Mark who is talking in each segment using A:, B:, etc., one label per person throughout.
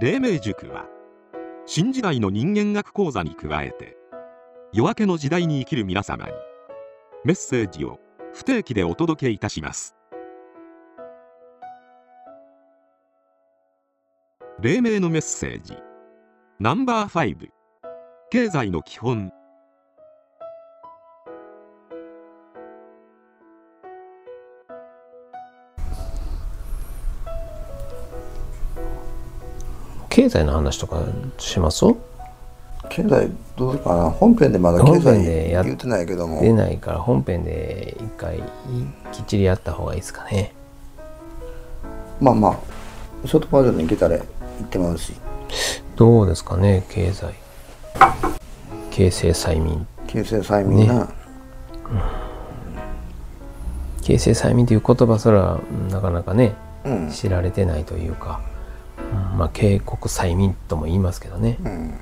A: 黎明塾は新時代の人間学講座に加えて夜明けの時代に生きる皆様にメッセージを不定期でお届けいたします。黎明のメッセージナンバー5経済の基本。
B: 経済の話とかします？
C: 経済どうかな？本編でまだ経済
B: でやっ
C: 言ってないけども。
B: 出ないから本編で一回きっちりやった方がいいですかね。
C: まあまあショートバージョンでいけたら言ってますし。
B: どうですかね経済。形成催眠。
C: 形成催眠な、
B: 形成催眠という言葉すらうんなかなかね
C: うん。
B: 知られてないというか、うんまあ警告催眠とも言いますけどね。
C: うん。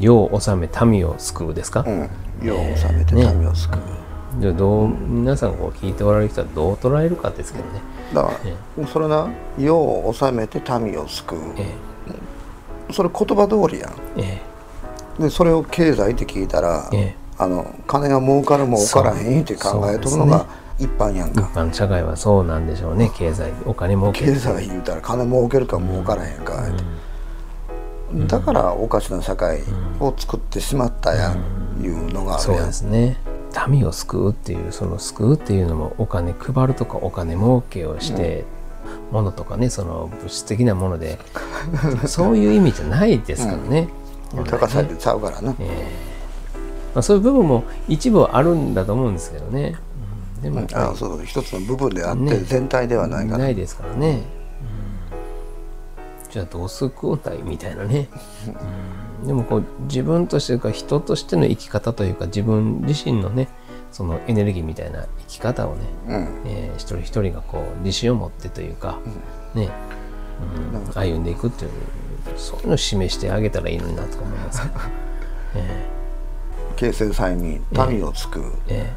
B: 世を治め民を救うですか、
C: うん。世を治めて
B: ね
C: 民を救う、
B: でどう皆さんこう聞いておられる人はどう捉えるかですけどね、
C: だから、それな世を治めて民を救う。
B: え
C: それ言葉通りやん。
B: ええ。
C: でそれを経済って聞いたら、
B: ええ。
C: あの金が儲かる儲からへんって考えとるのが一般やん
B: 一
C: か、
B: 般社会はそうなんでしょうね。経済お金儲け。
C: 経済言うたら金儲けるか儲からへんか、だからおかしな社会を作ってしまったやん、いうのがある
B: そう
C: やん
B: ですね。民を救うっていうその救うっていうのもお金配るとかお金儲けをして、物とかねその物質的なもので。そういう意味じゃないですからね、
C: 豊かさでちゃうからな、
B: まあ、そういう部分も一部はあるんだと思うんですけどね、うん。でも
C: あそう一つの部分であって、
B: ね。
C: 全体ではないから。
B: ないですからね、うん。じゃあどう救うんだいみたいなね、うん。でもこう自分としてか人としての生き方というか自分自身のねそのエネルギーみたいな生き方をね、
C: うん。
B: えー一人一人がこう自信を持ってというか、ね、うん。歩んでいくっていうそういうのを示してあげたらいいのになとか思います。けど、え。
C: 形成催眠民を救う、
B: ーえ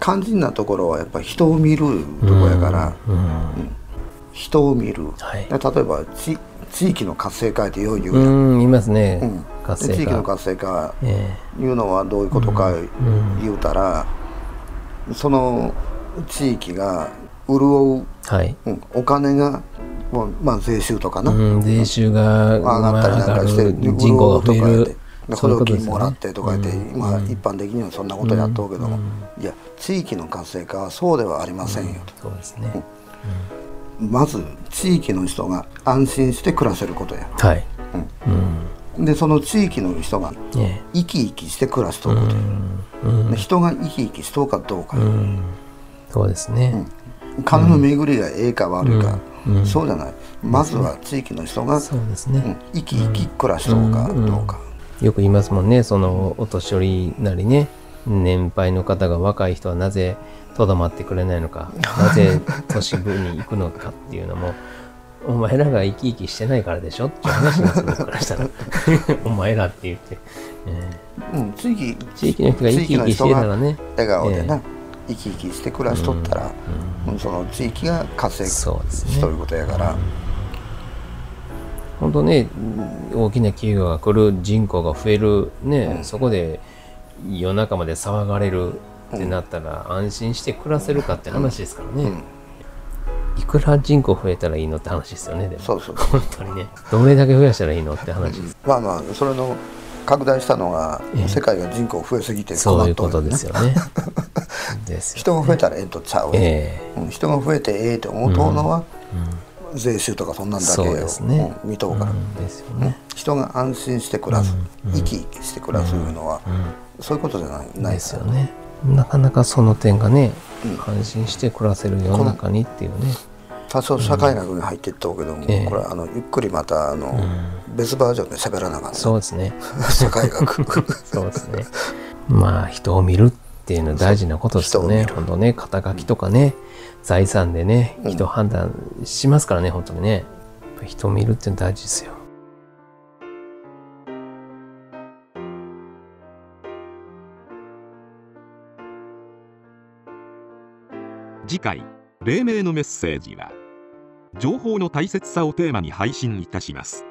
C: 肝心なところはやっぱり人を見るとこやから、
B: ーうん。
C: 人を見る、
B: はい。
C: で例えば地地域の活性化ってよう言う
B: う
C: やん、
B: んいますね、
C: うん。
B: 活性
C: で地域の
B: 化
C: 活性化
B: え
C: いうのはどういうことか
B: ん。
C: 言うたら、その地域が潤う、
B: ーはい。
C: うん。お金が、まあまあ、税収とかな、
B: うん、税収が
C: 上がったりなんかして、
B: 人口が増える
C: 補助金もらってとか言って、
B: うん。
C: 今一般的にはそんなことやっとうけども、いや地域の活性化はそうではありませんよ。と、
B: そうですね、
C: まず地域の人が安心して暮らせることや。
B: はい、
C: でその地域の人が
B: え
C: 生き生きして暮らしとることや、で人が生き生きしとうかどうかや、
B: そうですね、
C: 金の巡りがええか悪いか、そうじゃない。まずは地域の人が、
B: そうですね、
C: うん生き生き暮らしとうかどうか、
B: よく言いますもんね。そのお年寄りなりね。年配の方が若い人はなぜとどまってくれないのか。なぜ都市部に行くのかっていうのもお前らが生き生きしてないからでしょ？っていう話なんです僕からしたら。お前らって言って、え
C: うん、地域
B: ー地域の人が生き生きしてたらね。
C: 笑顔でな、
B: え
C: 生き生きして暮らしとったら、うんその地域が活性
B: そうですね。
C: しとることやから、
B: 本当ね大きな企業が来る人口が増えるね、そこで夜中まで騒がれるってなったら安心して暮らせるかって話ですからね、いくら人口増えたらいいのって話ですよねでも。
C: そうそう
B: 本当にね。どれだけ増やしたらいいのって話です、
C: まあまあそれの拡大したのが、
B: ええ。
C: 世界が人口増えすぎて
B: そういうことですよね。ですよ
C: 人が増えたらええとちゃう、
B: え
C: うん。人が増えてええと思うとうのは、税収とかそんなんだけを、
B: ね。
C: うん見とうから、
B: うんですよね、
C: 人が安心して暮らす、生き生きして暮らすいうのは、そういうことじゃないない
B: ですよね。なかなかその点がね、安心して暮らせる世の中にっていうね。
C: 多少社会学に入っていっとうけども、
B: ええ。
C: これあのゆっくりまたあの、別バージョンで喋らなあかんね
B: そうですね。
C: 社会学。
B: そうですね。まあ人を見るっていうのは大事なことですよね。本当ね、肩書きとかね、財産でね、人判断しますからね、本当にね。やっぱ人を見るっていうのは大事ですよ。
A: 次回黎明のメッセージは情報の大切さをテーマに配信いたします